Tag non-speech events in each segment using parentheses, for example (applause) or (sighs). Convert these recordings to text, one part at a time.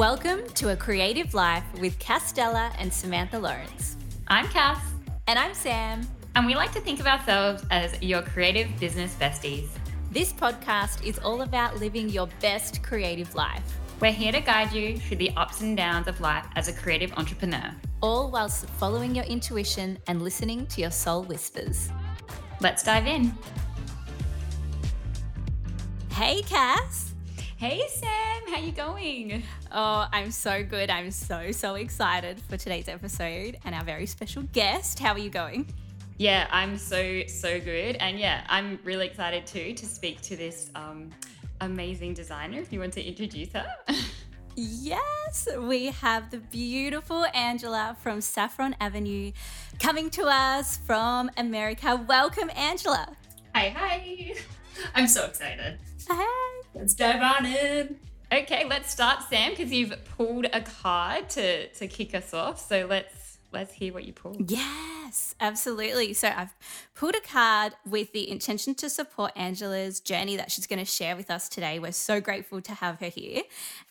Welcome to A Creative Life with Cass Deller and Samantha Lawrence. I'm Cass. And I'm Sam. And we like to think of ourselves as your creative business besties. This podcast is all about living your best creative life. We're here to guide you through the ups and downs of life as a creative entrepreneur, all whilst following your intuition and listening to your soul whispers. Let's dive in. Hey, Cass. Hey, Sam. How you going? Oh, I'm so good. I'm so, so excited for today's episode and our very special guest. How are you going? Yeah, I'm so, so good. And yeah, I'm really excited too to speak to this um, amazing designer. If you want to introduce her. Yes, we have the beautiful Angela from Saffron Avenue coming to us from America. Welcome, Angela. Hi, hi. (laughs) I'm so excited. Hey. Let's dive on in. Okay, let's start, Sam, because you've pulled a card to to kick us off. So let's let's hear what you pulled. Yes, absolutely. So I've pulled a card with the intention to support Angela's journey that she's going to share with us today. We're so grateful to have her here.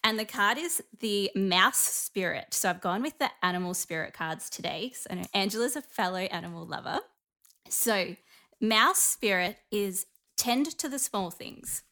And the card is the mouse spirit. So I've gone with the animal spirit cards today. So Angela's a fellow animal lover. So mouse spirit is tend to the small things.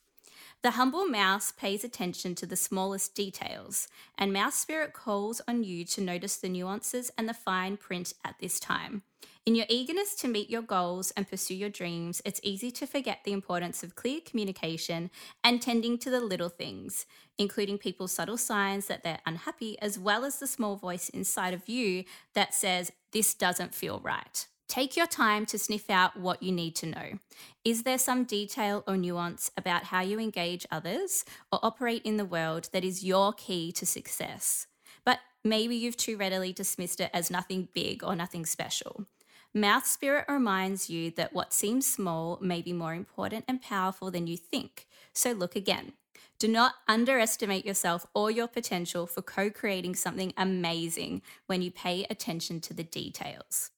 The humble mouse pays attention to the smallest details, and Mouse Spirit calls on you to notice the nuances and the fine print at this time. In your eagerness to meet your goals and pursue your dreams, it's easy to forget the importance of clear communication and tending to the little things, including people's subtle signs that they're unhappy, as well as the small voice inside of you that says, This doesn't feel right. Take your time to sniff out what you need to know. Is there some detail or nuance about how you engage others or operate in the world that is your key to success? But maybe you've too readily dismissed it as nothing big or nothing special. Mouse Spirit reminds you that what seems small may be more important and powerful than you think. So look again. Do not underestimate yourself or your potential for co creating something amazing when you pay attention to the details.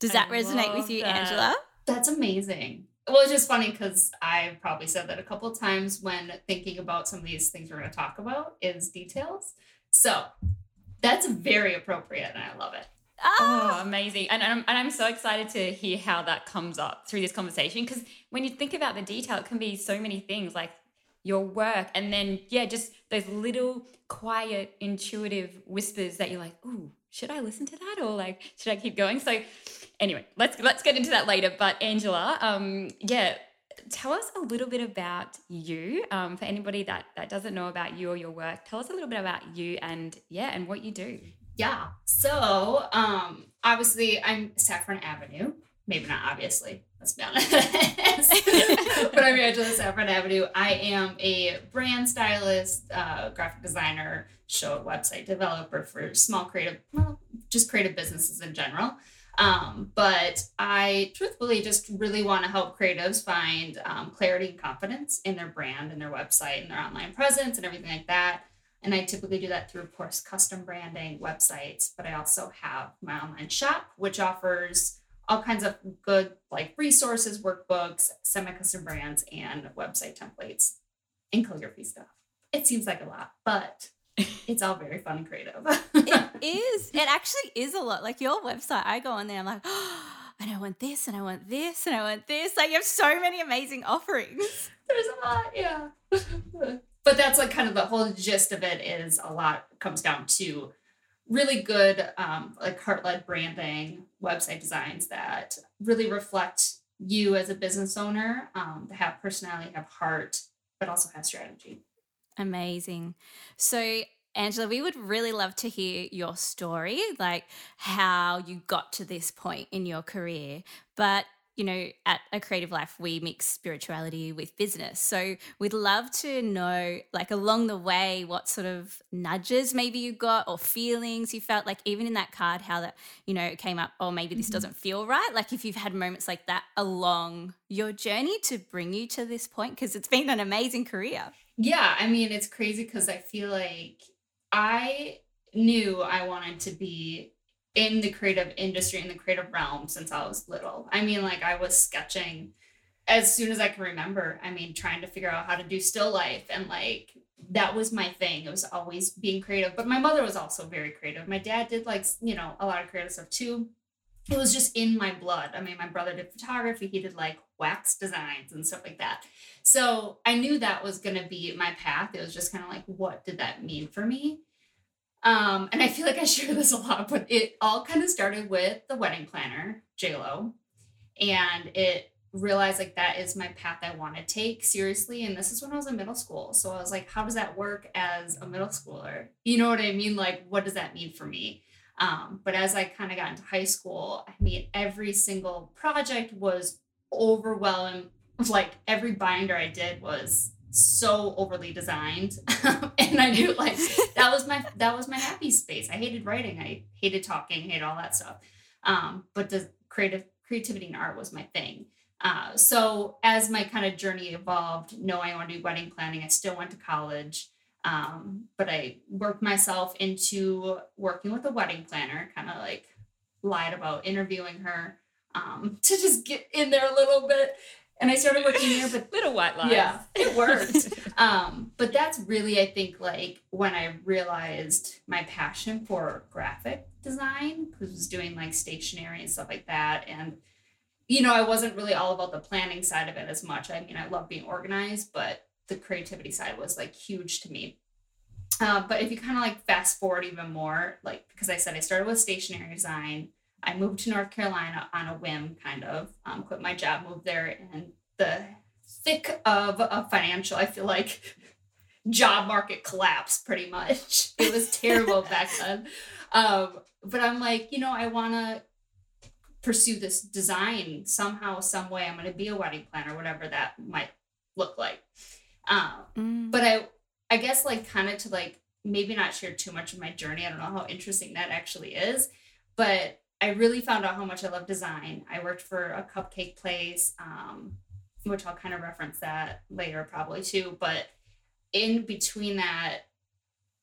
Does that I resonate with you, that. Angela? That's amazing. Well, it's just funny because I've probably said that a couple times when thinking about some of these things we're going to talk about is details. So that's very appropriate and I love it. Oh, oh amazing. And, and, I'm, and I'm so excited to hear how that comes up through this conversation because when you think about the detail, it can be so many things like your work and then, yeah, just those little quiet, intuitive whispers that you're like, ooh, should I listen to that or like, should I keep going? So, anyway, let's let's get into that later. But Angela, um, yeah, tell us a little bit about you. Um, for anybody that that doesn't know about you or your work, tell us a little bit about you and yeah, and what you do. Yeah. So, um, obviously, I'm Saffron Avenue. Maybe not obviously. Let's be honest. (laughs) but I'm Angela Saffron Avenue. I am a brand stylist, uh, graphic designer, show website developer for small creative, well, just creative businesses in general. Um, but I truthfully just really want to help creatives find um, clarity and confidence in their brand and their website and their online presence and everything like that. And I typically do that through, of course, custom branding, websites, but I also have my online shop, which offers all kinds of good like resources, workbooks, semi-custom brands, and website templates and calligraphy stuff. It seems like a lot, but (laughs) it's all very fun and creative. it is. It actually is a lot. Like your website, I go on there, I'm like, oh, and I want this, and I want this, and I want this. Like you have so many amazing offerings. There's a lot, yeah. (laughs) but that's like kind of the whole gist of it is a lot comes down to really good um, like heart-led branding website designs that really reflect you as a business owner um, that have personality have heart but also have strategy Amazing. So, Angela, we would really love to hear your story, like how you got to this point in your career. But you know, at a creative life, we mix spirituality with business. So we'd love to know, like, along the way, what sort of nudges maybe you got or feelings you felt, like, even in that card, how that, you know, came up, oh, maybe this mm-hmm. doesn't feel right. Like, if you've had moments like that along your journey to bring you to this point, because it's been an amazing career. Yeah. I mean, it's crazy because I feel like I knew I wanted to be in the creative industry in the creative realm since I was little. I mean, like I was sketching as soon as I can remember. I mean, trying to figure out how to do still life and like that was my thing. It was always being creative. But my mother was also very creative. My dad did like, you know, a lot of creative stuff too. It was just in my blood. I mean, my brother did photography, he did like wax designs and stuff like that. So I knew that was going to be my path. It was just kind of like, what did that mean for me? Um, and I feel like I share this a lot, but it all kind of started with the wedding planner, JLo. And it realized like that is my path I want to take seriously. And this is when I was in middle school. So I was like, how does that work as a middle schooler? You know what I mean? Like, what does that mean for me? Um, but as I kind of got into high school, I mean, every single project was overwhelming. Like every binder I did was so overly designed. (laughs) And i knew like that was my that was my happy space. I hated writing. I hated talking. Hated all that stuff. Um, but the creative creativity and art was my thing. Uh, so as my kind of journey evolved knowing i want to do wedding planning. I still went to college. Um, but i worked myself into working with a wedding planner kind of like lied about interviewing her um, (laughs) to just get in there a little bit and I started working there, but (laughs) little white lies. Yeah, it worked. (laughs) um, but that's really, I think, like when I realized my passion for graphic design, because I was doing like stationery and stuff like that, and you know, I wasn't really all about the planning side of it as much. I mean, I love being organized, but the creativity side was like huge to me. Uh, but if you kind of like fast forward even more, like because I said I started with stationery design I moved to North Carolina on a whim, kind of. Um, quit my job, moved there, and the thick of a financial, I feel like, (laughs) job market collapse pretty much. (laughs) It was terrible back (laughs) then. Um, but I'm like, you know, I want to pursue this design somehow, some way. I'm going to be a wedding planner, whatever that might look like. Um, mm. But I, I guess, like, kind of to like maybe not share too much of my journey. I don't know how interesting that actually is, but I really found out how much I love design. I worked for a cupcake place, um, which I'll kind of reference that later probably too. But in between that,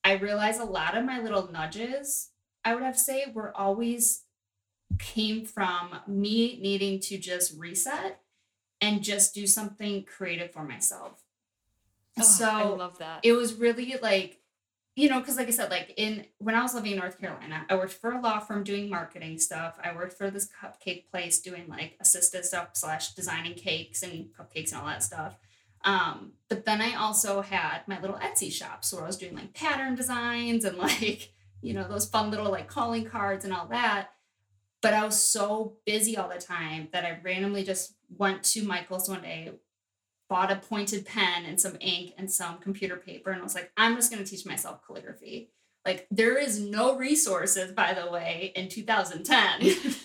I realized a lot of my little nudges, I would have to say, were always came from me needing to just reset and just do something creative for myself. Oh, so I love that. It was really like you know, because like I said, like in when I was living in North Carolina, I worked for a law firm doing marketing stuff. I worked for this cupcake place doing like assisted stuff slash designing cakes and cupcakes and all that stuff. Um, but then I also had my little Etsy shop, so I was doing like pattern designs and (laughs) like you know those fun little like calling cards and all that. But I was so busy all the time that I randomly just went to Michael's one day, bought a pointed pen and some ink and some computer paper and I was like, I'm just going to teach myself calligraphy. Like there is no resources, by the way, in 2010.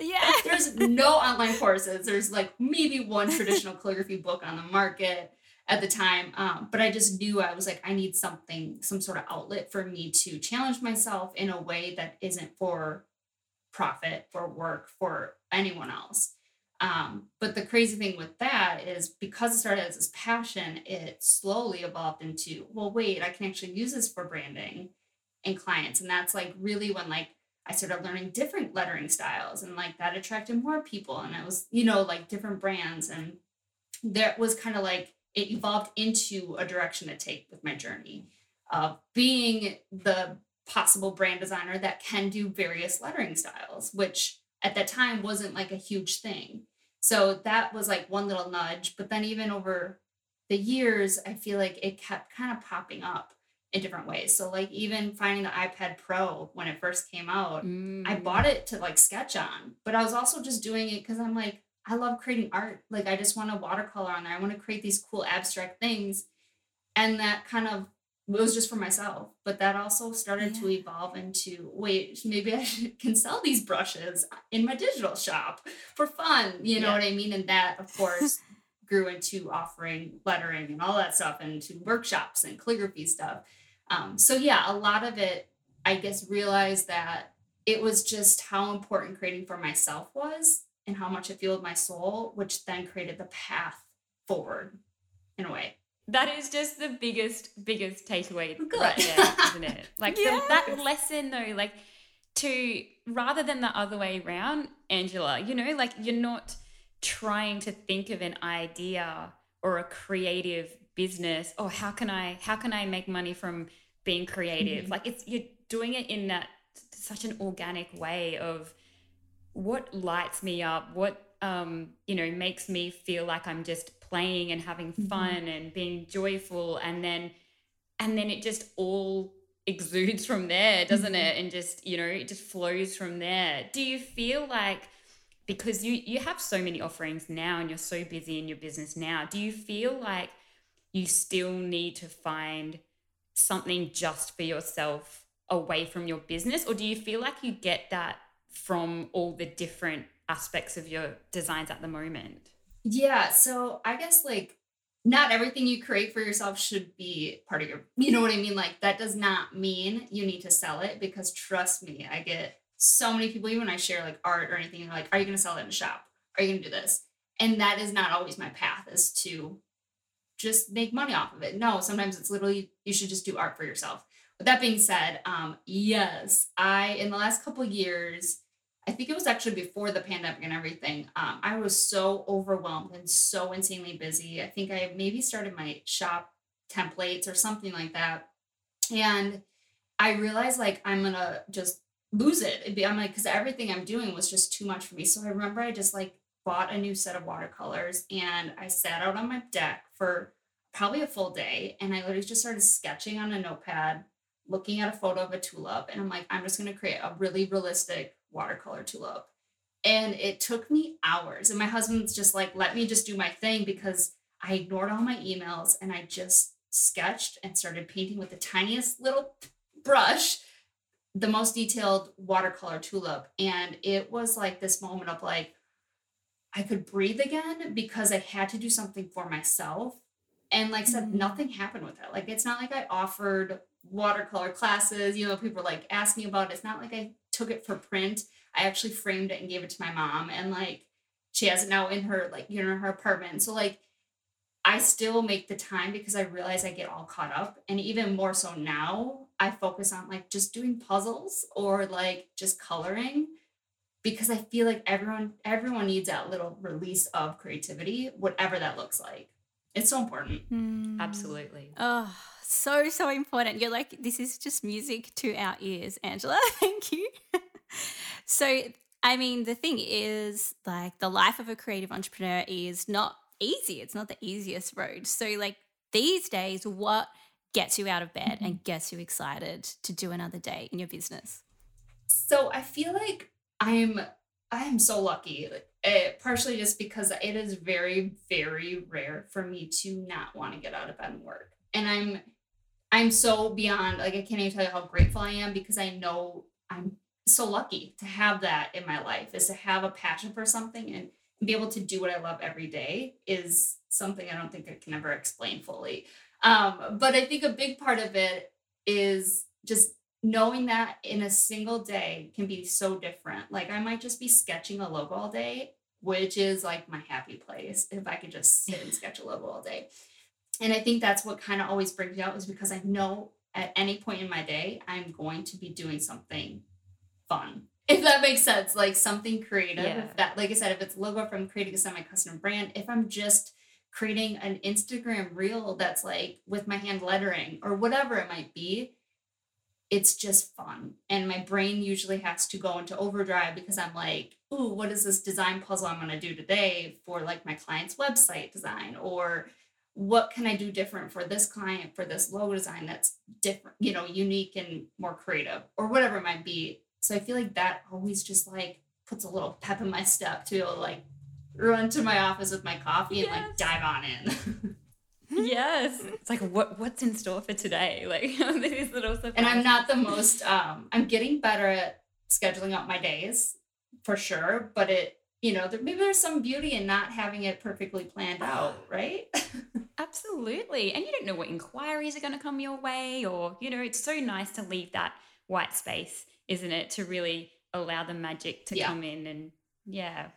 yeah. (laughs) There's no online courses. There's like maybe one traditional calligraphy book on the market at the time. Um, but I just knew I was like, I need something, some sort of outlet for me to challenge myself in a way that isn't for profit, for work, for anyone else. Um, but the crazy thing with that is because it started as this passion, it slowly evolved into, well, wait, I can actually use this for branding and clients. And that's like really when like I started learning different lettering styles and like that attracted more people. And it was, you know, like different brands. And that was kind of like it evolved into a direction to take with my journey of being the possible brand designer that can do various lettering styles, which at that time wasn't like a huge thing. So that was like one little nudge. But then even over the years, I feel like it kept kind of popping up in different ways. So like even finding the iPad Pro when it first came out, mm. I bought it to like sketch on, but I was also just doing it because I'm like, I love creating art. Like I just want to watercolor on there. I want to create these cool abstract things. And that kind of it was just for myself but that also started yeah. to evolve into wait maybe i (laughs) can sell these brushes in my digital shop for fun you know yeah. what i mean and that of course (laughs) grew into offering lettering and all that stuff and to workshops and calligraphy stuff um, so yeah a lot of it i guess realized that it was just how important creating for myself was and how much it fueled my soul which then created the path forward in a way that is just the biggest, biggest takeaway Good. right there, isn't it? (laughs) Like yes. the, that lesson though, like to rather than the other way around, Angela, you know, like you're not trying to think of an idea or a creative business or how can i how can i make money from being creative mm-hmm. like it's you're doing it in that such an organic way of what lights me up what um you know makes me feel like i'm just playing and having mm-hmm. fun mm-hmm. and being joyful and then and then it just all exudes from there doesn't mm-hmm. it and just you know it just flows from there do you feel like because you you have so many offerings now and you're so busy in your business now do you feel like you still need to find something just for yourself away from your business or do you feel like you get that from all the different aspects of your designs at the moment yeah so i guess like not everything you create for yourself should be part of your you know what i mean like that does not mean you need to sell it because trust me i get so many people, even when I share like art or anything, like, are you going to sell it in a shop? Are you going to do this? And that is not always my path is to just make money off of it. No, sometimes it's literally, you should just do art for yourself. With that being said, um, yes, I, in the last couple years, I think it was actually before the pandemic and everything. Um, I was so overwhelmed and so insanely busy. I think I maybe started my shop templates or something like that. And I realized like I'm gonna just lose it. Be, I'm like, because everything I'm doing was just too much for me. So I remember I just like bought a new set of watercolors and I sat out on my deck for probably a full day. And I literally just started sketching on a notepad, looking at a photo of a tulip. And I'm like, I'm just to create a really realistic watercolor tulip. And it took me hours. And my husband's just like, let me just do my thing because I ignored all my emails and I just sketched and started painting with the tiniest little brush the most detailed watercolor tulip. And it was like this moment of like, I could breathe again because I had to do something for myself. And like I said, mm-hmm. nothing happened with it. Like it's not like I offered watercolor classes, you know, people like asking about it. It's not like I took it for print. I actually framed it and gave it to my mom. And like she has it now in her like, you know, her apartment. So like I still make the time because I realize I get all caught up. And even more so now, I focus on like just doing puzzles or like just coloring because I feel like everyone everyone needs that little release of creativity, whatever that looks like. It's so important. Mm. Absolutely. Oh, so so important. You're like this is just music to our ears, Angela. (laughs) Thank you. so, I mean, the thing is like the life of a creative entrepreneur is not easy. It's not the easiest road. So, like these days, what gets you out of bed mm-hmm. and gets you excited to do another day in your business? So, I feel like I'm I am so lucky. Uh, partially just because it is very very rare for me to not want to get out of bed and work. And I'm I'm so beyond like I can't even tell you how grateful I am because I know I'm so lucky to have that in my life is to have a passion for something and be able to do what I love every day is something I don't think I can ever explain fully. Um, but I think a big part of it is just knowing that in a single day can be so different. Like I might just be sketching a logo all day, which is like my happy place if I could just sit and sketch a logo all day. And I think that's what kind of always brings me out is because I know at any point in my day, I'm going to be doing something fun (laughs) if that makes sense like something creative yeah. that like i said if it's logo from creating a semi-custom brand if i'm just creating an instagram reel that's like with my hand lettering or whatever it might be it's just fun and my brain usually has to go into overdrive because i'm like ooh what is this design puzzle i'm going to do today for like my client's website design or what can i do different for this client for this logo design that's different you know unique and more creative or whatever it might be so I feel like that always just like puts a little pep in my step to like run to my office with my coffee yes. and like dive on in. (laughs) yes. It's like what what's in store for today? (laughs) Like these little surprises. And I'm not the most um I'm getting better at scheduling out my days for sure, but it you know, there, maybe there's some beauty in not having it perfectly planned out, (sighs) right? (laughs) Absolutely. And you don't know what inquiries are going to come your way, or, you know, it's so nice to leave that white space isn't it? To really allow the magic to yeah. come in and yeah.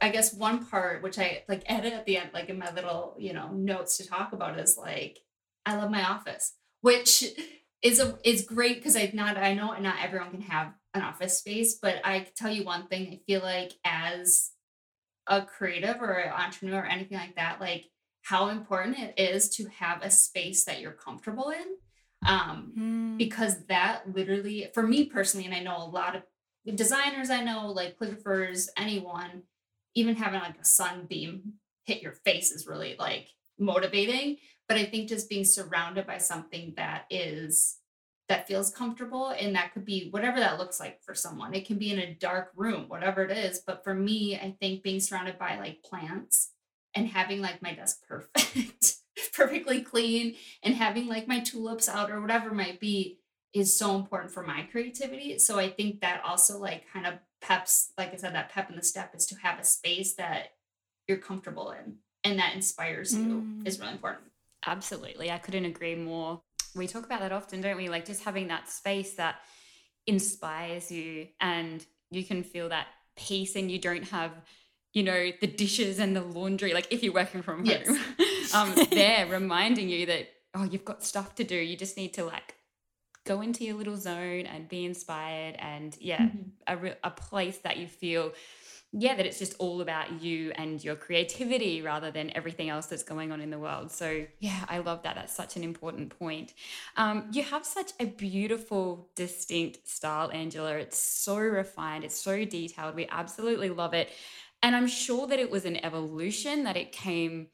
I guess one part which I like edit at the end, like in my little, you know, notes to talk about is like, I love my office, which (laughs) is a is great because I not I know not everyone can have an office space, but I tell you one thing, I feel like as a creative or an entrepreneur or anything like that, like how important it is to have a space that you're comfortable in. Um, Mm. because that literally, for me personally, and I know a lot of designers I know, like calligraphers, anyone, even having like a sunbeam hit your face is really like motivating. But I think just being surrounded by something that is that feels comfortable and that could be whatever that looks like for someone. It can be in a dark room, whatever it is. But for me, I think being surrounded by like plants and having like my desk perfect, (laughs) perfectly clean, and having like my tulips out or whatever it might be is so important for my creativity. So I think that also like kind of peps, like I said, that pep in the step is to have a space that you're comfortable in and that inspires you Mm. is really important. Absolutely. I couldn't agree more. We talk about that often, don't we? Like just having that space that inspires you and you can feel that peace and you don't have, you know, the dishes and the laundry, like if you're working from Yes. home, (laughs) um, there reminding you that, oh, you've got stuff to do. You just need to like go into your little zone and be inspired and yeah, Mhm. a, re- a place that you feel yeah that it's just all about you and your creativity rather than everything else that's going on in the world. So yeah i love that. That's such an important point. Um, you have such a beautiful distinct style angela. It's so refined. It's so detailed. We absolutely love it. And i'm sure that it was an evolution that it came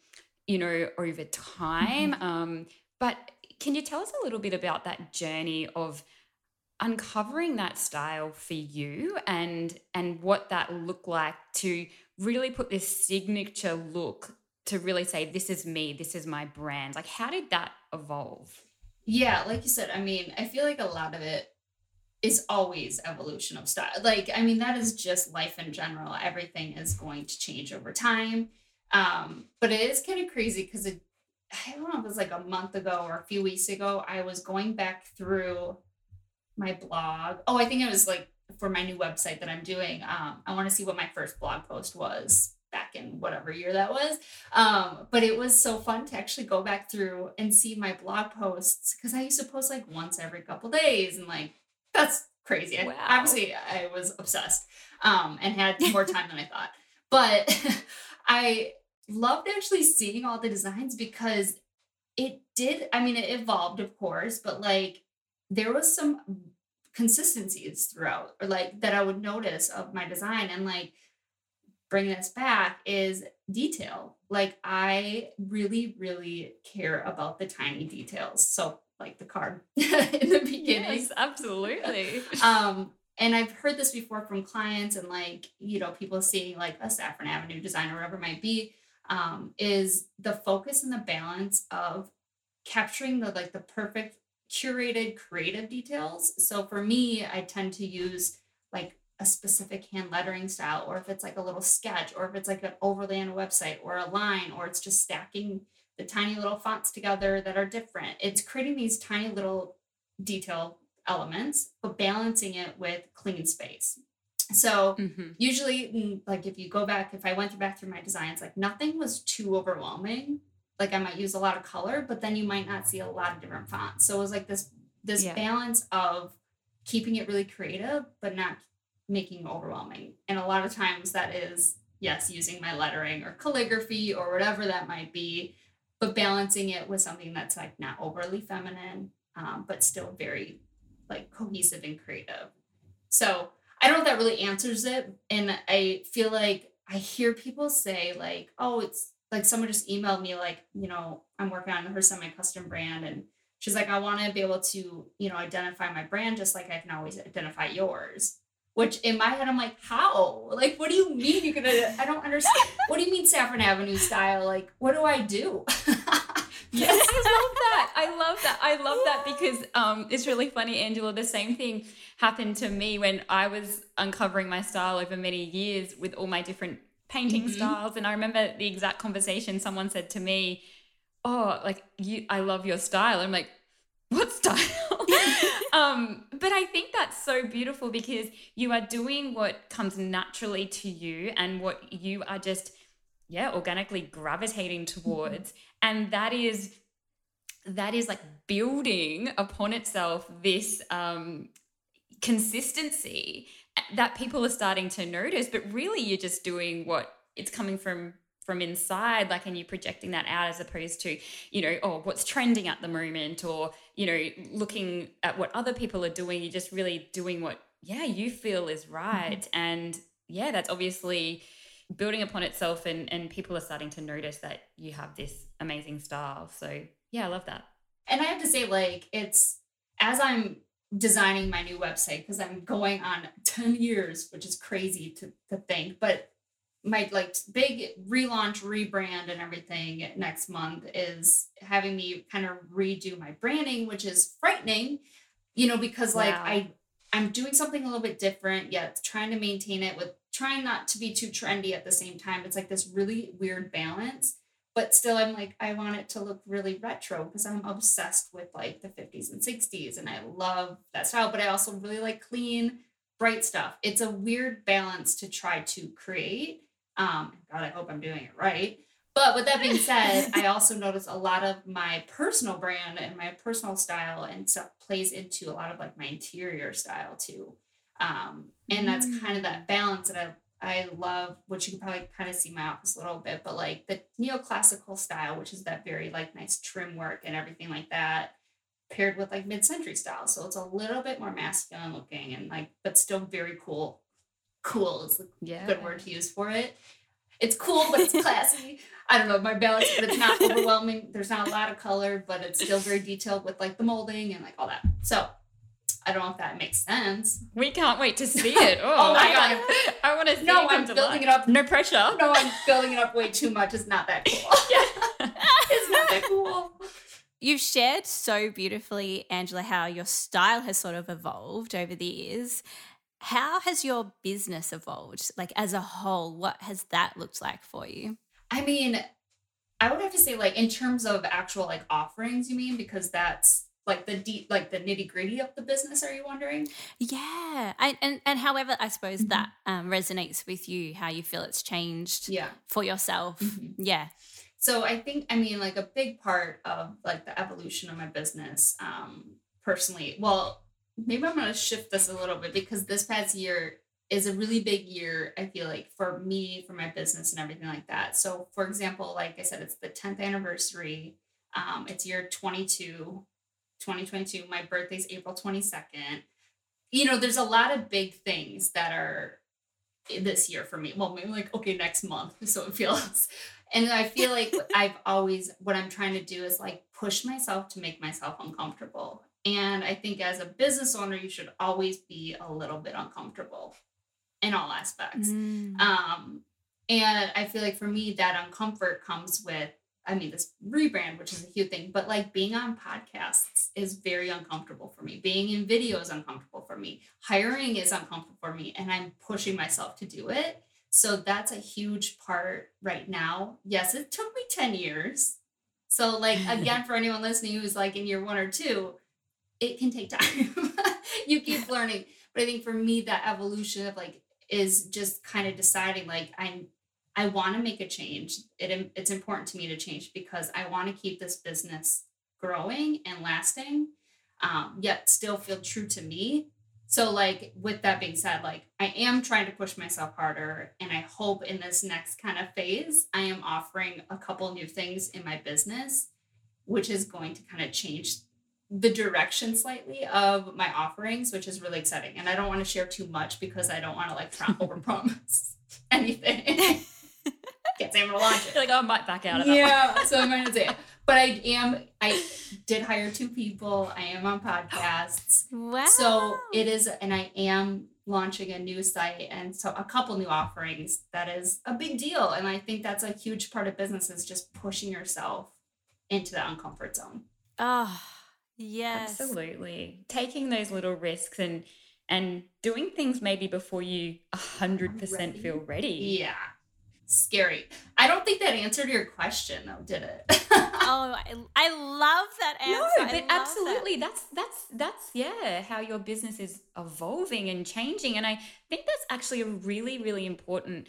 you know over time. Um, but can you tell us a little bit about that journey of uncovering that style for you and and what that looked like to really put this signature look to really say this is me this is my brand like how did that evolve Yeah, like you said, I mean, I feel like a lot of it is always evolution of style. Like, I mean, that is just life in general. Everything is going to change over time. Um, but it is kind of crazy because it, I don't know, it was like a month ago or a few weeks ago, I was going back through my blog. Oh, I think it was like for my new website that I'm doing. Um, I want to see what my first blog post was back in whatever year that was. Um, but it was so fun to actually go back through and see my blog posts because I used to post like once every couple days and like that's crazy. I- obviously, I was obsessed um, and had (laughs) more time than I thought. But (laughs) I loved actually seeing all the designs because it did. I mean, it evolved, of course, but like there was some consistencies throughout, or like that I would notice of my design, and like bringing this back is detail. Like I really, really care about the tiny details. So like the card (laughs) in the beginning yes absolutely (laughs) um and i've heard this before from clients and like you know people seeing like a saffron avenue design or whatever it might be um is the focus and the balance of capturing the like the perfect curated creative details so for me i tend to use like a specific hand lettering style or if it's like a little sketch or if it's like an overlay on a website or a line or it's just stacking the tiny little fonts together that are different it's creating these tiny little detail elements, but balancing it with clean space. So Mhm. usually, mm, like if you go back, if I went back through my designs, like nothing was too overwhelming. Like I might use a lot of color, but then you might not see a lot of different fonts. So it was like this this Yeah. balance of keeping it really creative, but not making it overwhelming. And a lot of times that is yes, using my lettering or calligraphy or whatever that might be, but balancing it with something that's like not overly feminine, um, but still very like cohesive and creative. So I don't know if that really answers it. And I feel like I hear people say, like, oh, it's like someone just emailed me, like, you know, I'm working on her semi custom brand. And she's like, I want to be able to, you know, identify my brand just like I can always identify yours. Which in my head, I'm like, how? Like, what do you mean you're gonna? I don't understand. what do you mean Saffron Avenue style? Like, what do I do? (laughs) Yes, I love that. I love that. I love that because um, it's really funny, Angela. The same thing happened to me when I was uncovering my style over many years with all my different painting Mhm. styles. And I remember the exact conversation someone said to me, "Oh, like you, I love your style." I'm like, "What style?" (laughs) um, but I think that's so beautiful because you are doing what comes naturally to you and what you are just yeah organically gravitating towards and that is that is like building upon itself this um consistency that people are starting to notice but really you're just doing what it's coming from from inside like and you're projecting that out as opposed to you know oh what's trending at the moment or you know looking at what other people are doing. You're just really doing what yeah you feel is right. Mm-hmm. and yeah that's obviously building upon itself and and people are starting to notice that you have this amazing style so yeah i love that. And i have to say like it's as i'm designing my new website because i'm going on 10 years which is crazy to, to think but my like big relaunch rebrand and everything next month is having me kind of redo my branding which is frightening you know because like wow. i i'm doing something a little bit different yet trying to maintain it with trying not to be too trendy at the same time it's like this really weird balance but still i'm like i want it to look really retro because i'm obsessed with like the 50s and 60s and i love that style but i also really like clean bright stuff it's a weird balance to try to create um, God, I hope I'm doing it right. But with that being said, (laughs) I also notice a lot of my personal brand and my personal style and stuff plays into a lot of like my interior style too. Um, and that's kind of that mm. balance that I I love, which you can probably kind of see my office a little bit, but like the neoclassical style, which is that very like nice trim work and everything like that, paired with like mid-century style. So it's a little bit more masculine looking and like, but still very cool cool is the yeah. good word to use for it. It's cool, but it's classy. I don't know my balance, but it's not (laughs) overwhelming. There's not a lot of color, but it's still very detailed with like the molding and like all that. So I don't know if that makes sense. We can't wait to see (laughs) it. Oh, oh my god, I want to see no, it. I'm building life. it up. No pressure. No, I'm building it up way too much. It's not that cool. (laughs) yeah. (laughs) it's not that cool. You've shared so beautifully, Angela, how your style has sort of evolved over the years. How has your business evolved? Like as a whole, what has that looked like for you? I mean, I would have to say, like, in terms of actual like offerings, you mean, because that's like the deep like the nitty gritty of the business are you wondering yeah I, and and however i suppose mm-hmm. that um, resonates with you how you feel it's changed yeah for yourself mm-hmm. yeah so i think i mean like a big part of like the evolution of my business um personally well maybe I'm going to shift this a little bit because this past year is a really big year, I feel like, for me, for my business and everything like that. So, for example, like I said, it's the 10th anniversary. Um, it's year 22, 2022. My birthday's April 22nd. You know, there's a lot of big things that are this year for me. Well, maybe like, okay, next month. (laughs) So it feels. And I feel like (laughs) I've always, what I'm trying to do is like push myself to make myself uncomfortable. And I think as a business owner, you should always be a little bit uncomfortable in all aspects. Mm. Um, and I feel like for me, that uncomfort comes with, I mean, this rebrand, which is a huge thing, but like being on podcasts is very uncomfortable for me. Being in video is uncomfortable for me. Hiring is uncomfortable for me, and I'm pushing myself to do it. So that's a huge part right now. Yes, it took me 10 years. So, like, again, for anyone listening who's like in year one or two, it can take time. (laughs) you keep learning. But I think for me, that evolution of like is just kind of deciding like I'm I want to make a change. It, it's important to me to change because I want to keep this business growing and lasting, um, yet still feel true to me. So, like, with that being said, like, I am trying to push myself harder. And I hope in this next kind of phase, I am offering a couple new things in my business, which is going to kind of change the direction slightly of my offerings, which is really exciting. And I don't want to share too much because I don't want to like over (laughs) promise (laughs) anything. Can't say I'm gonna launch it. You're like, oh, I might back out of yeah, that. Yeah, so I'm gonna say it. But I am I (laughs) did hire two people. I am on podcasts. Wow. So it is and I am launching a new site and so a couple new offerings. That is a big deal. And I think that's a huge part of business is just pushing yourself into that uncomfort zone. Oh Yes. Absolutely. Taking those little risks and and doing things maybe before you 100% ready. feel ready. Yeah. Scary. I don't think that answered your question though, did it? (laughs) oh, I, I love that answer. No, but absolutely. That. That's that's that's yeah, how your business is evolving and changing and I think that's actually a really really important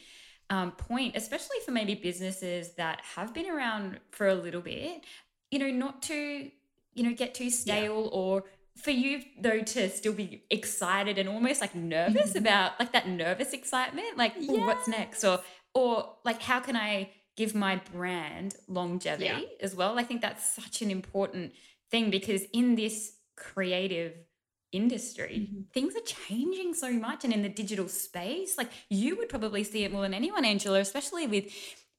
um, point, especially for maybe businesses that have been around for a little bit, you know, not to you know, get too stale yeah. or for you though to still be excited and almost like nervous mm-hmm. about like that nervous excitement, like yes. what's next or or like how can I give my brand longevity Yeah. as well? I think that's such an important thing because in this creative industry, Mhm. things are changing so much. And in the digital space, like you would probably see it more than anyone, Angela, especially with,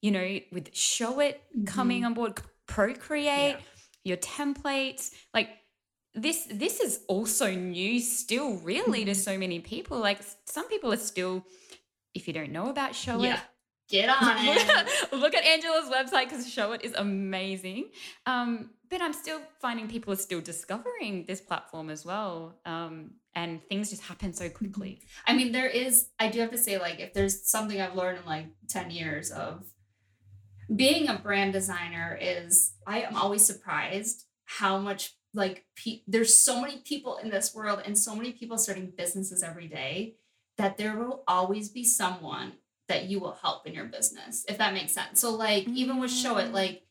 you know, with Showit coming on board, Procreate, Yeah. your templates. Like this this is also new still really to Mhm. so many people. Like some people are still, if you don't know about Show Yeah. It, Get (laughs) on it. Look at Angela's website because Showit is amazing. Um, but I'm still finding people are still discovering this platform as well. Um, and things just happen so quickly. I mean, there is, I do have to say, like, if there's something I've learned in like 10 years of being a brand designer, is I am always surprised how much, like, pe- there's so many people in this world and so many people starting businesses every day that there will always be someone that you will help in your business, if that makes sense. So, like, even with Showit, Mm. like,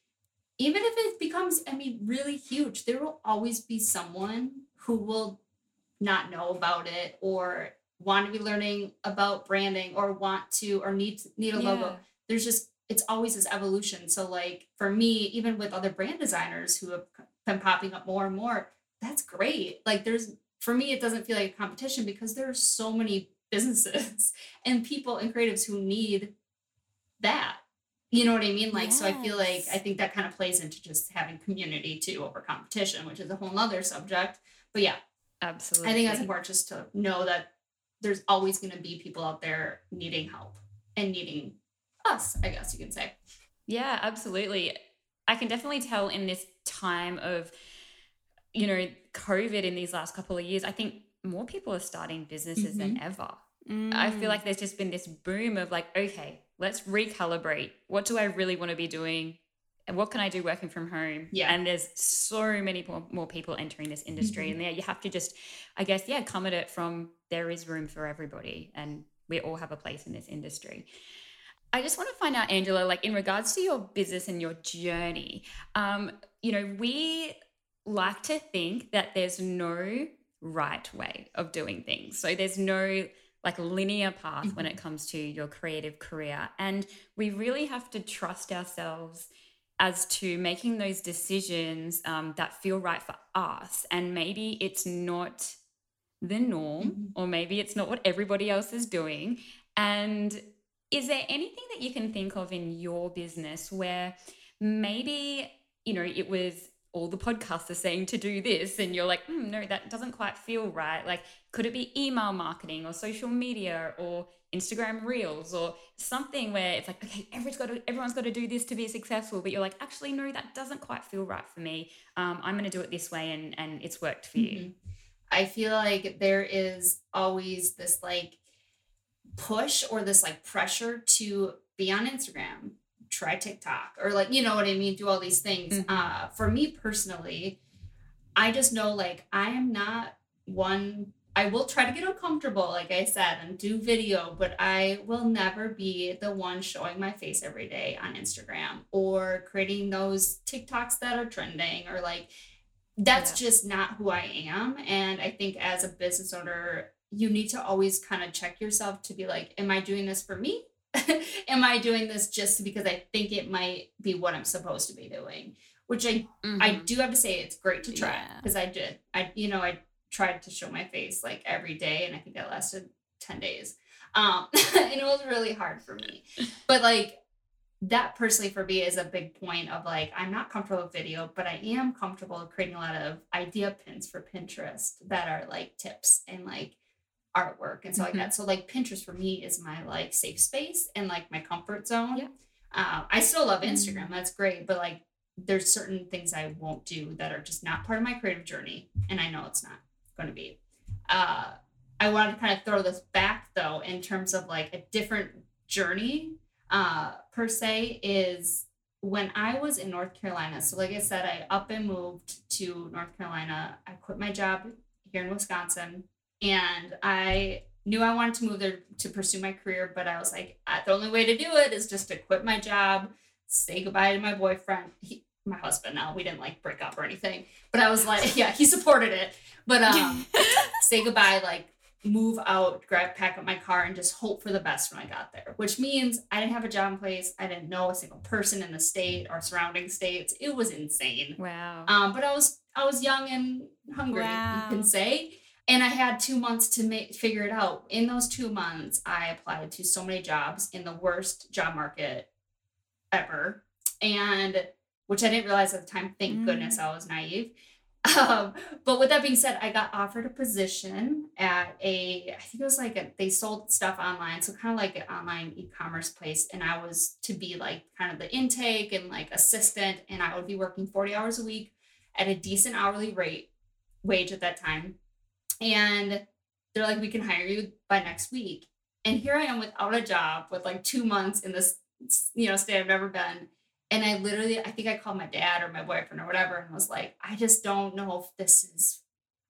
even if it becomes, I mean, really huge, there will always be someone who will not know about it or want to be learning about branding or want to or need to, need a logo. There's just it's always this evolution. So like for me, even with other brand designers who have been popping up more and more, that's great. Like there's for me, it doesn't feel like a competition because there are so many businesses (laughs) and people and creatives who need that. You know what I mean? Like, so I feel like I think that kind of plays into just having community too over competition, which is a whole nother subject. But yeah, Absolutely. I think that's important just to know that there's always going to be people out there needing help and needing us, I guess you can say. Yeah, absolutely. I can definitely tell in this time of, you know, COVID in these last couple of years, I think more people are starting businesses than ever. I feel Mm. like there's just been this boom of like, okay, let's recalibrate. What do I really want to be doing? And what can I do working from home? Yeah. And there's so many more, more people entering this industry. Mhm. And there you have to just, I guess, yeah, come at it from there is room for everybody. And we all have a place in this industry. I just want to find out, Angela, like in regards to your business and your journey, um, you know, we like to think that there's no right way of doing things. So there's no like linear path when it comes to your creative career. And we really have to trust ourselves as to making those decisions um, that feel right for us. And maybe it's not the norm, Mhm. or maybe it's not what everybody else is doing. And is there anything that you can think of in your business where maybe, you know, it was all the podcasts are saying to do this, and you're like, hmm, no, that doesn't quite feel right? Like, could it be email marketing or social media or Instagram reels or something where it's like, okay, everyone's got to, everyone's got to do this to be successful, but you're like, actually, no, that doesn't quite feel right for me. Um, I'm going to do it this way, and and it's worked for you. Mhm. I feel like there is always this like push or this like pressure to be on Instagram, try TikTok, or like, you know what I mean? Do all these things. Mhm. Uh, for me personally, I just know like I am not one. I will try to get uncomfortable, like I said, and do video, but I will never be the one showing my face every day on Instagram or creating those TikToks that are trending or like that's just not who I am. And I think as a business owner, you need to always kind of check yourself to be like, am I doing this for me? (laughs) am I doing this just because I think it might be what I'm supposed to be doing? Which I I Mhm. do have to say it's great to try Yeah. because I did. I you know I tried to show my face like every day, and I think that lasted ten days. Um, (laughs) and it was really hard for me. But like that personally for me is a big point of like I'm not comfortable with video, but I am comfortable creating a lot of idea pins for Pinterest that are like tips and like artwork and stuff Mhm. like that. So like Pinterest for me is my like safe space and like my comfort zone. Yeah. Uh, I still love Mm. Instagram. That's great, but like there's certain things I won't do that are just not part of my creative journey, and I know it's not going to be. Uh, I wanted to kind of throw this back though, in terms of like a different journey, uh, per se, is when I was in North Carolina. So, like I said, I up and moved to North Carolina. I quit my job here in Wisconsin, and I knew I wanted to move there to pursue my career, but I was like, "Ah, the only way to do it is just to quit my job, say goodbye to my boyfriend. He, my husband now. We didn't like break up or anything. But I was like, (laughs) yeah, he supported it. But um (laughs) say goodbye, like move out, grab, pack up my car, and just hope for the best when I got there. Which means I didn't have a job in place. I didn't know a single person in the state or surrounding states. It was insane. Wow. Um, but I was I was young and hungry, Wow. you can say. And I had two months to make figure it out. In those two months, I applied to so many jobs in the worst job market ever, and which I didn't realize at the time. Thank Mm. goodness I was naive. (laughs) Um, but with that being said, I got offered a position at a, I think it was like a, they sold stuff online, so kind of like an online e-commerce place, and I was to be like kind of the intake and like assistant, and I would be working forty hours a week at a decent hourly rate wage at that time, and they're like, we can hire you by next week, and here I am without a job with like two months in this you know state I've never been. And I literally, I think I called my dad or my boyfriend or whatever and was like, I just don't know if this is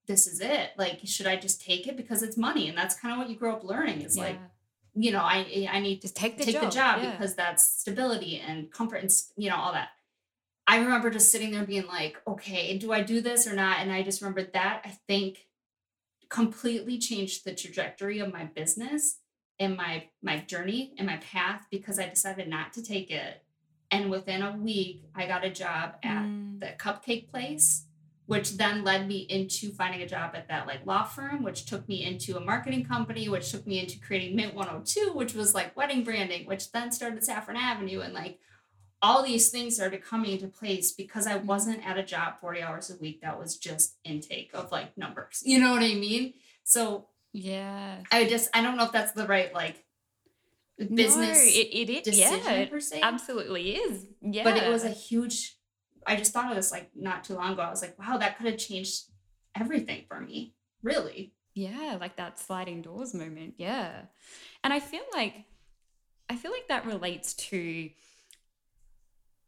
this is it. Like, should I just take it because it's money? And that's kind of what you grow up learning is like, you know, I I need to take the take job. the job yeah. because that's stability and comfort and you know all that. I remember just sitting there being like, okay, do I do this or not? And I just remember that I think completely changed the trajectory of my business and my my journey and my path because I decided not to take it. And within a week, I got a job at Mm. the cupcake place which then led me into finding a job at that like law firm which took me into a marketing company which took me into creating mint 102 which was like wedding branding which then started saffron avenue and like all these things started coming into place because i wasn't at a job 40 hours a week that was just intake of like numbers you know what i mean so Yeah. i just i don't know if that's the right like business No, it, it, it decision yeah, per se absolutely is. Yeah. but it was a huge i just thought of this like not too long ago i was like wow that could have changed everything for me really Yeah, like that sliding doors moment. Yeah. And I feel like I feel like that relates to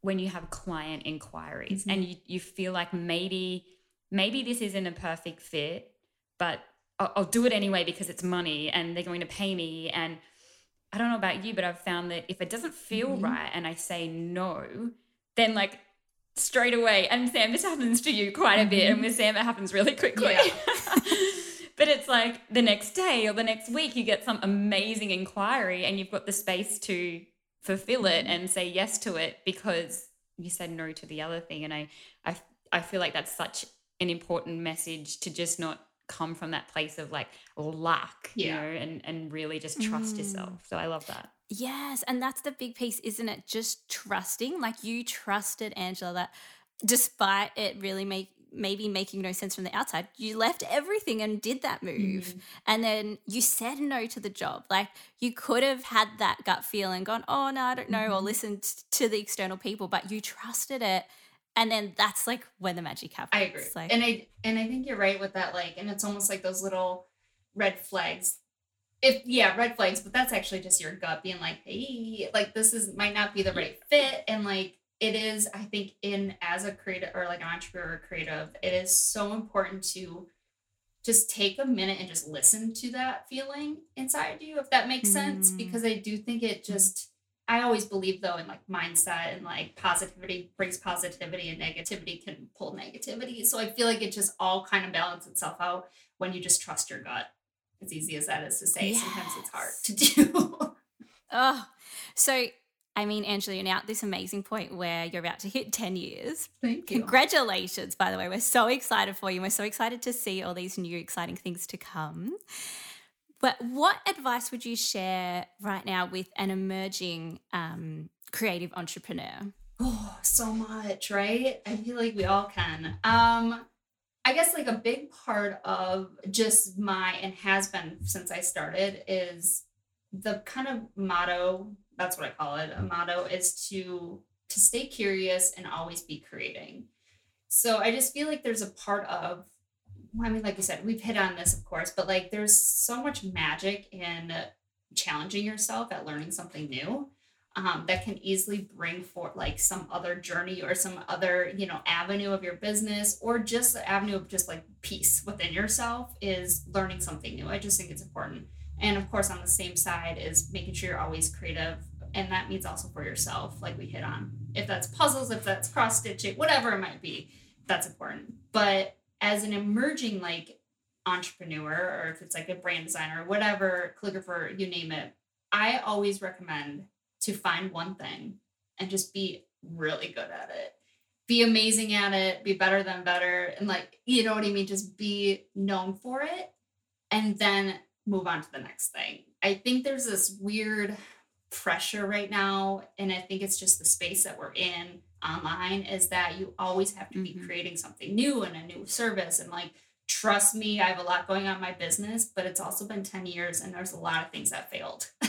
when you have client inquiries and you, you feel like maybe maybe this isn't a perfect fit, but I'll, I'll do it anyway because it's money and they're going to pay me. And I don't know about you, but I've found that if it doesn't feel Mhm. right and I say no, then like straight away, and Sam, this happens to you quite a bit, and with Sam, it happens really quickly. Yeah. (laughs) but it's like the next day or the next week, you get some amazing inquiry, and you've got the space to fulfill it Mhm. and say yes to it because you said no to the other thing. And I, I, I feel like that's such an important message to just not come from that place of like luck, you Yeah. know, and and really just trust Mm. yourself. So I love that. Yes, and that's the big piece, isn't it? Just trusting, like you trusted Angela that despite it really make maybe making no sense from the outside, you left everything and did that move. Mm-hmm. And then you said no to the job. Like you could have had that gut feeling, gone, "Oh no, I don't know," or Mhm. listened to the external people, but you trusted it. And then that's like when the magic happens. I agree. Like, and I and I think you're right with that. Like, and it's almost like those little red flags. If yeah, red flags, but that's actually just your gut being like, hey, like this is might not be the right fit. And like it is, I think, in as a creative or like an entrepreneur or creative, it is so important to just take a minute and just listen to that feeling inside you, if that makes sense. Mm. Because I do think it just I always believe though in like mindset and like positivity brings positivity and negativity can pull negativity. So I feel like it just all kind of balances itself out when you just trust your gut. As easy as that is to say, sometimes it's hard to do. (laughs) oh, so I mean, Angela, you're now at this amazing point where you're about to hit 10 years. Thank you. Congratulations, by the way. We're so excited for you. We're so excited to see all these new exciting things to come. But what advice would you share right now with an emerging um, creative entrepreneur? Oh, so much, right? I feel like we all can. Um, I guess like a big part of just my and has been since I started is the kind of motto, that's what I call it. A motto is to to stay curious and always be creating. So I just feel like there's a part of I mean, like you said, we've hit on this, of course, but like there's so much magic in challenging yourself at learning something new um, that can easily bring forth like some other journey or some other you know avenue of your business or just the avenue of just like peace within yourself is learning something new i just think it's important and of course on the same side is making sure you're always creative and that means also for yourself like we hit on if that's puzzles if that's cross stitching whatever it might be that's important but as an emerging like entrepreneur or if it's like a brand designer, whatever, calligrapher, you name it, I always recommend to find one thing and just be really good at it. Be amazing at it, be better than better. And like, you know what I mean? Just be known for it and then move on to the next thing. I think there's this weird pressure right now. And I think it's just the space that we're in online is that you always have to be Mhm. creating something new and a new service. And like, trust me, I have a lot going on in my business, but it's also been 10 years and there's a lot of things that failed. (laughs)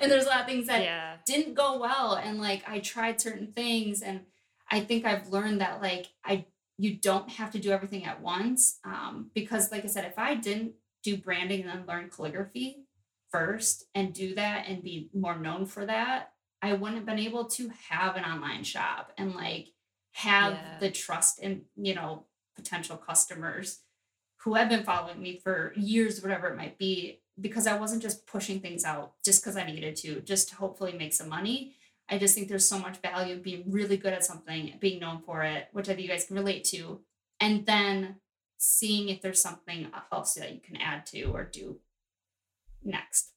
and there's a lot of things that yeah. didn't go well and like I tried certain things and I think I've learned that like I you don't have to do everything at once um, because like I said if I didn't do branding and then learn calligraphy first and do that and be more known for that I wouldn't have been able to have an online shop and like have Yeah. the trust in you know potential customers who have been following me for years whatever it might be because I wasn't just pushing things out just because I needed to, just to hopefully make some money. I just think there's so much value in being really good at something, being known for it, which I think you guys can relate to, and then seeing if there's something else that you can add to or do next.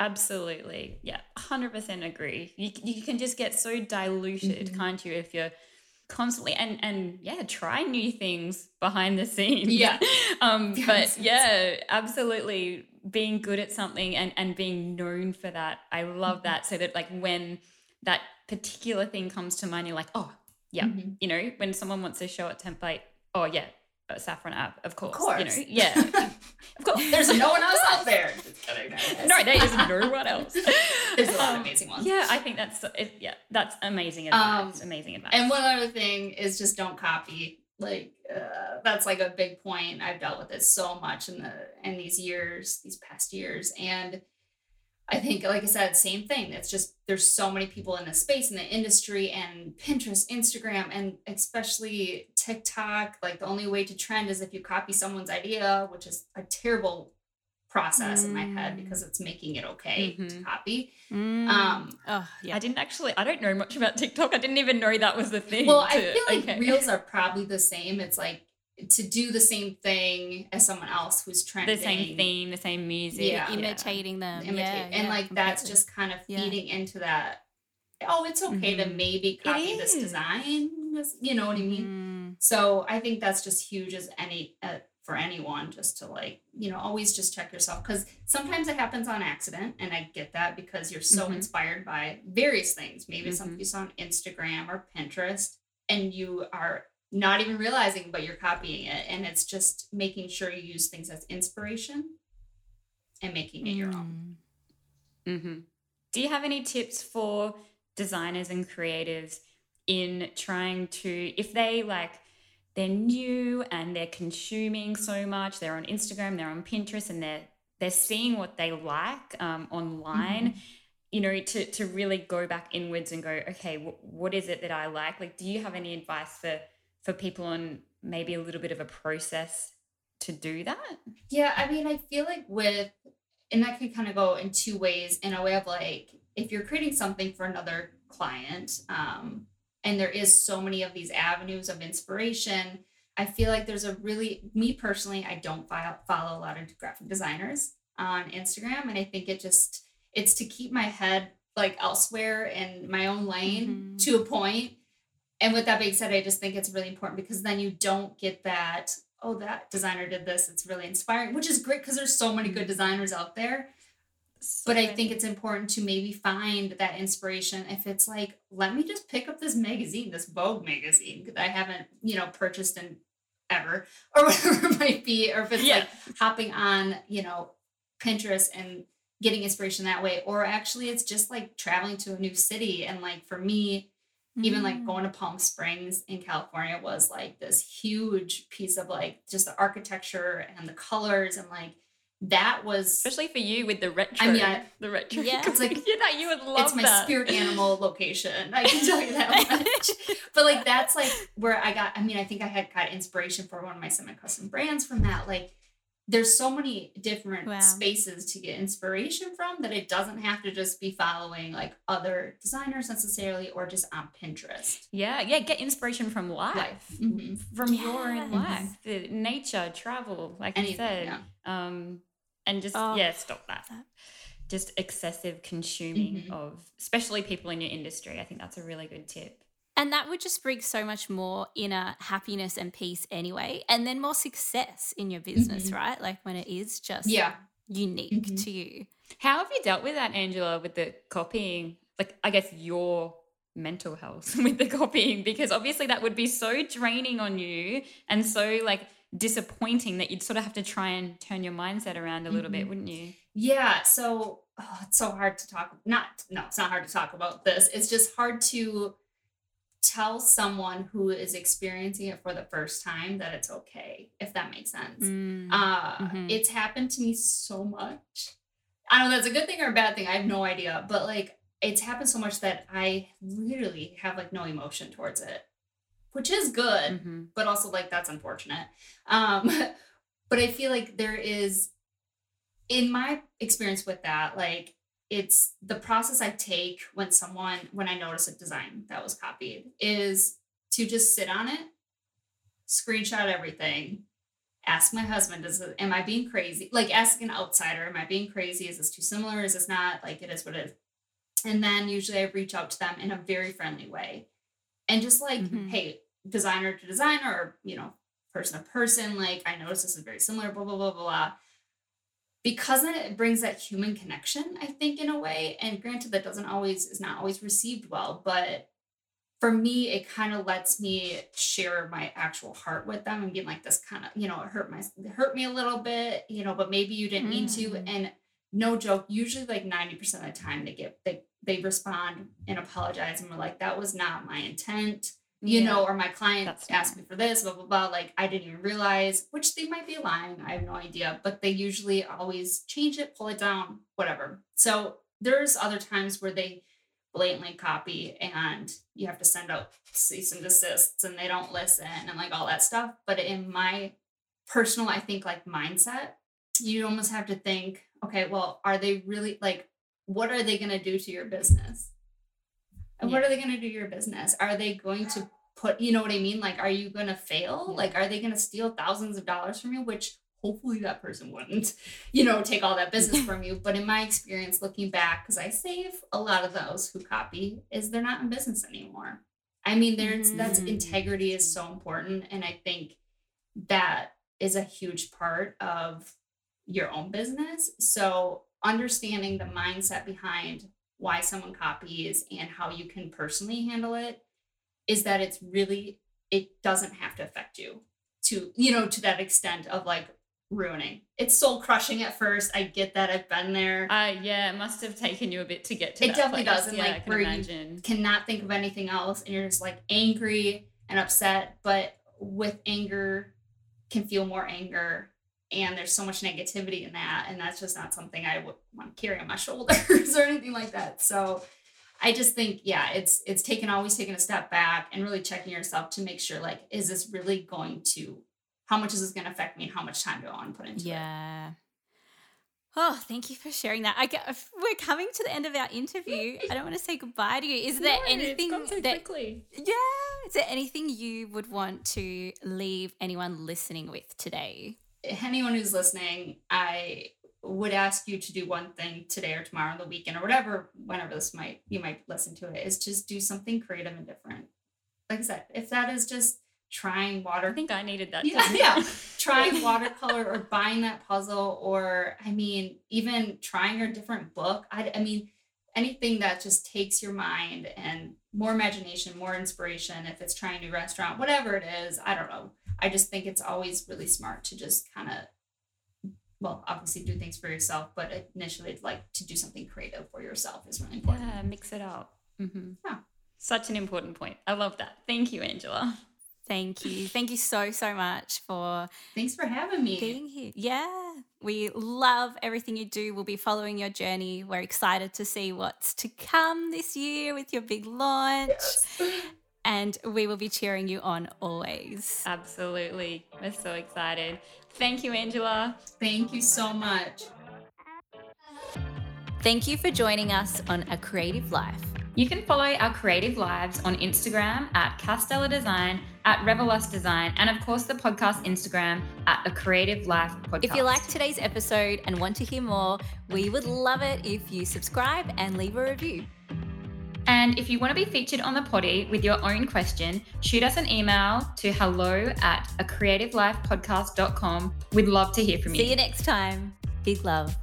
Absolutely. Yeah. 100% agree. You, you can just get so diluted, Mhm. can't you, if you're constantly and and yeah try new things behind the scenes Yeah. (laughs) um but yeah absolutely being good at something and and being known for that i love Mhm. that so that like when that particular thing comes to mind you're like oh yeah Mhm. you know when someone wants to Showit template oh yeah saffron app of course, course. you know yeah (laughs) of course There's no one else out there. (laughs) Just kidding, guys. no there is no one else (laughs) There's a lot of Um, amazing ones. yeah i think that's it, yeah that's amazing advice Um, amazing advice And one other thing is just don't copy. Like uh, that's like a big point. I've dealt with it so much in the in these years, these past years, and I think, like I said, same thing. It's just there's so many people in the space in the industry and Pinterest, Instagram, and especially TikTok. Like the only way to trend is if you copy someone's idea, which is a terrible process in my head Mm. because it's making it okay to Mhm. copy. Mm. Um, oh, yeah. I didn't actually. I don't know much about TikTok. I didn't even know that was the thing. Well, I (laughs) feel like okay. reels are probably the same. It's like to do the same thing as someone else who's trending. the same theme, the same music. Yeah. imitating them. imitate. Yeah, and yeah, like that's just kind of Yeah. feeding into that. Oh, it's okay to Mhm. maybe copy this design. You know what I mean? Mm. So I think that's just huge as any uh, for anyone just to like you know always just check yourself because sometimes it happens on accident and I get that because you're so Mhm. inspired by various things maybe Mm-hmm. something you saw on Instagram or Pinterest and you are not even realizing but you're copying it and it's just making sure you use things as inspiration and making it your own. Mm. hmm Do you have any tips for designers and creatives in trying to, if they like, they're new and they're consuming so much, they're on Instagram, they're on Pinterest, and they're they're seeing what they like um, online. You know, to to really go back inwards and go, okay, wh- what is it that I like? Like, do you have any advice for for people on maybe a little bit of a process to do that? Yeah, I mean, I feel like with, and that could kind of go in two ways in a way of like, if you're creating something for another client, um, and there is so many of these avenues of inspiration, I feel like there's a really, me personally, I don't follow, follow a lot of graphic designers on Instagram. And I think it just, it's to keep my head like elsewhere in my own lane Mhm. to a point. And with that being said, I just think it's really important because then you don't get that, oh, that designer did this. It's really inspiring, which is great because there's so many good mm-hmm. designers out there. But I think it's important to maybe find that inspiration. If it's like, let me just pick up this magazine, this Vogue magazine that I haven't, you know, purchased in ever, (laughs) or whatever it might be, or if it's Yeah. like hopping on, you know, Pinterest and getting inspiration that way, or actually it's just like traveling to a new city. And like for me, even like Mm. going to Palm Springs in California was like this huge piece of like just the architecture and the colors and like that was especially for you with the retro. I mean, I- the retro. Yeah. It's (laughs) like- you know, you would love it's my that. spirit animal (laughs) location. I can tell you that (laughs) much. but like that's like where I got. I mean, I think I had got inspiration for one of my semi-custom brands from that. Like there's so many different Wow. spaces to get inspiration from that it doesn't have to just be following like other designers necessarily or just on Pinterest. Yeah, yeah, get inspiration from life, Mhm. from your own life, the nature, travel, like you said, yeah. um, and just Oh, yeah, stop that. that. Just excessive consuming Mhm. of, especially people in your industry. I think that's a really good tip. And that would just bring so much more inner happiness and peace anyway. And then more success in your business, Mhm. right? Like when it is just Yeah. unique Mhm. to you. How have you dealt with that, Angela, with the copying? Like, I guess your mental health (laughs) with the copying, because obviously that would be so draining on you and so like disappointing that you'd sort of have to try and turn your mindset around a little bit, Mhm. wouldn't you? Yeah, so oh, it's so hard to talk. Not no, it's not hard to talk about this. It's just hard to tell someone who is experiencing it for the first time that it's okay, if that makes sense. Mm. Uh, Mhm. It's happened to me so much. I don't know if that's a good thing or a bad thing. I have no idea. But like, it's happened so much that I literally have like no emotion towards it, which is good Mhm. but also like that's unfortunate. Um, (laughs) but I feel like there is, in my experience with that, like it's the process I take when someone when I notice a design that was copied is to just sit on it, screenshot everything, ask my husband, is it, am I being crazy? Like ask an outsider, am I being crazy? Is this too similar? Is this not? Like it is what it is. And then usually I reach out to them in a very friendly way. And just like, Mhm. hey, designer to designer or, you know, person to person, like I notice this is very similar, blah, blah, blah, blah, blah. Because it brings that human connection, I think, in a way. And granted, that doesn't always is not always received well, but for me, it kind of lets me share my actual heart with them and being like, this kind of, you know, it hurt my it hurt me a little bit, you know, but maybe you didn't mean to. Mm. And no joke, usually like 90% of the time they get they they respond and apologize and we're like, that was not my intent you Yeah. know, or my client That's asked me for this, blah, blah, blah. Like, I didn't even realize, which they might be lying. I have no idea, but they usually always change it, pull it down, whatever. So there's other times where they blatantly copy and you have to send out cease and desists and they don't listen and like all that stuff. But in my personal, I think like mindset, you almost have to think, okay, well, are they really like, what are they going to do to your business? And what are they going to do your business? Are they going to put, you know what I mean? Like, are you going to fail? Yeah. Like, are they going to steal thousands of dollars from you? Which hopefully that person wouldn't, (laughs) you know, take all that business from you. But in my experience, looking back, because I save a lot of those who copy, is they're not in business anymore. I mean, there's that's Mhm. integrity is so important. And I think that is a huge part of your own business. So understanding the mindset behind why someone copies and how you can personally handle it is that it's really it doesn't have to affect you to you know to that extent of like ruining. It's soul crushing at first. I get that i've been there. Uh, yeah, it must have taken you a bit to get to It that definitely place. does, and, Yeah, like, I can where you- cannot think of anything else and you're just like angry and upset but with anger can feel more anger and there's so much negativity in that and that's just not something i would want to carry on my shoulders (laughs) or anything like that so i just think yeah it's it's taken always taking a step back and really checking yourself to make sure like is this really going to how much is this going to affect me and how much time do i want to put into it Yeah. Oh, thank you for sharing that. I get, uh, we're coming to the end of our interview. I don't want to say goodbye to you. Is there No, anything so that quickly. yeah? Is there anything you would want to leave anyone listening with today? Anyone who's listening, I would ask you to do one thing today or tomorrow on the weekend or whatever, whenever this might you might listen to it, is just do something creative and different. Like I said, if that is just trying water. I think I needed that. Yeah, yeah. (laughs) trying watercolor or buying that puzzle, or I mean, even trying a different book. I, I mean, anything that just takes your mind and more imagination, more inspiration. If it's trying a new restaurant, whatever it is, I don't know. I just think it's always really smart to just kind of, well, obviously do things for yourself, but initially, like to do something creative for yourself is really important. Yeah, mix it up. hmm Yeah. Such an important point. I love that. Thank you, Angela. Thank you. Thank you so, so much for Thanks for having me. being here. Yeah, we love everything you do. We'll be following your journey. We're excited to see what's to come this year with your big launch. (laughs) and we will be cheering you on always. Absolutely. We're so excited. Thank you, Angela. Thank you so much. Thank you for joining us on A Creative Life. You can follow our creative lives on Instagram at Cass Deller Design, at Reverlust Design, and of course the podcast Instagram at A Creative Life Podcast. If you liked today's episode and want to hear more, we would love it if you subscribe and leave a review. And if you want to be featured on the potty with your own question, shoot us an email to hello at a creativelifepodcast.com. We'd love to hear from you. See you next time. Big love.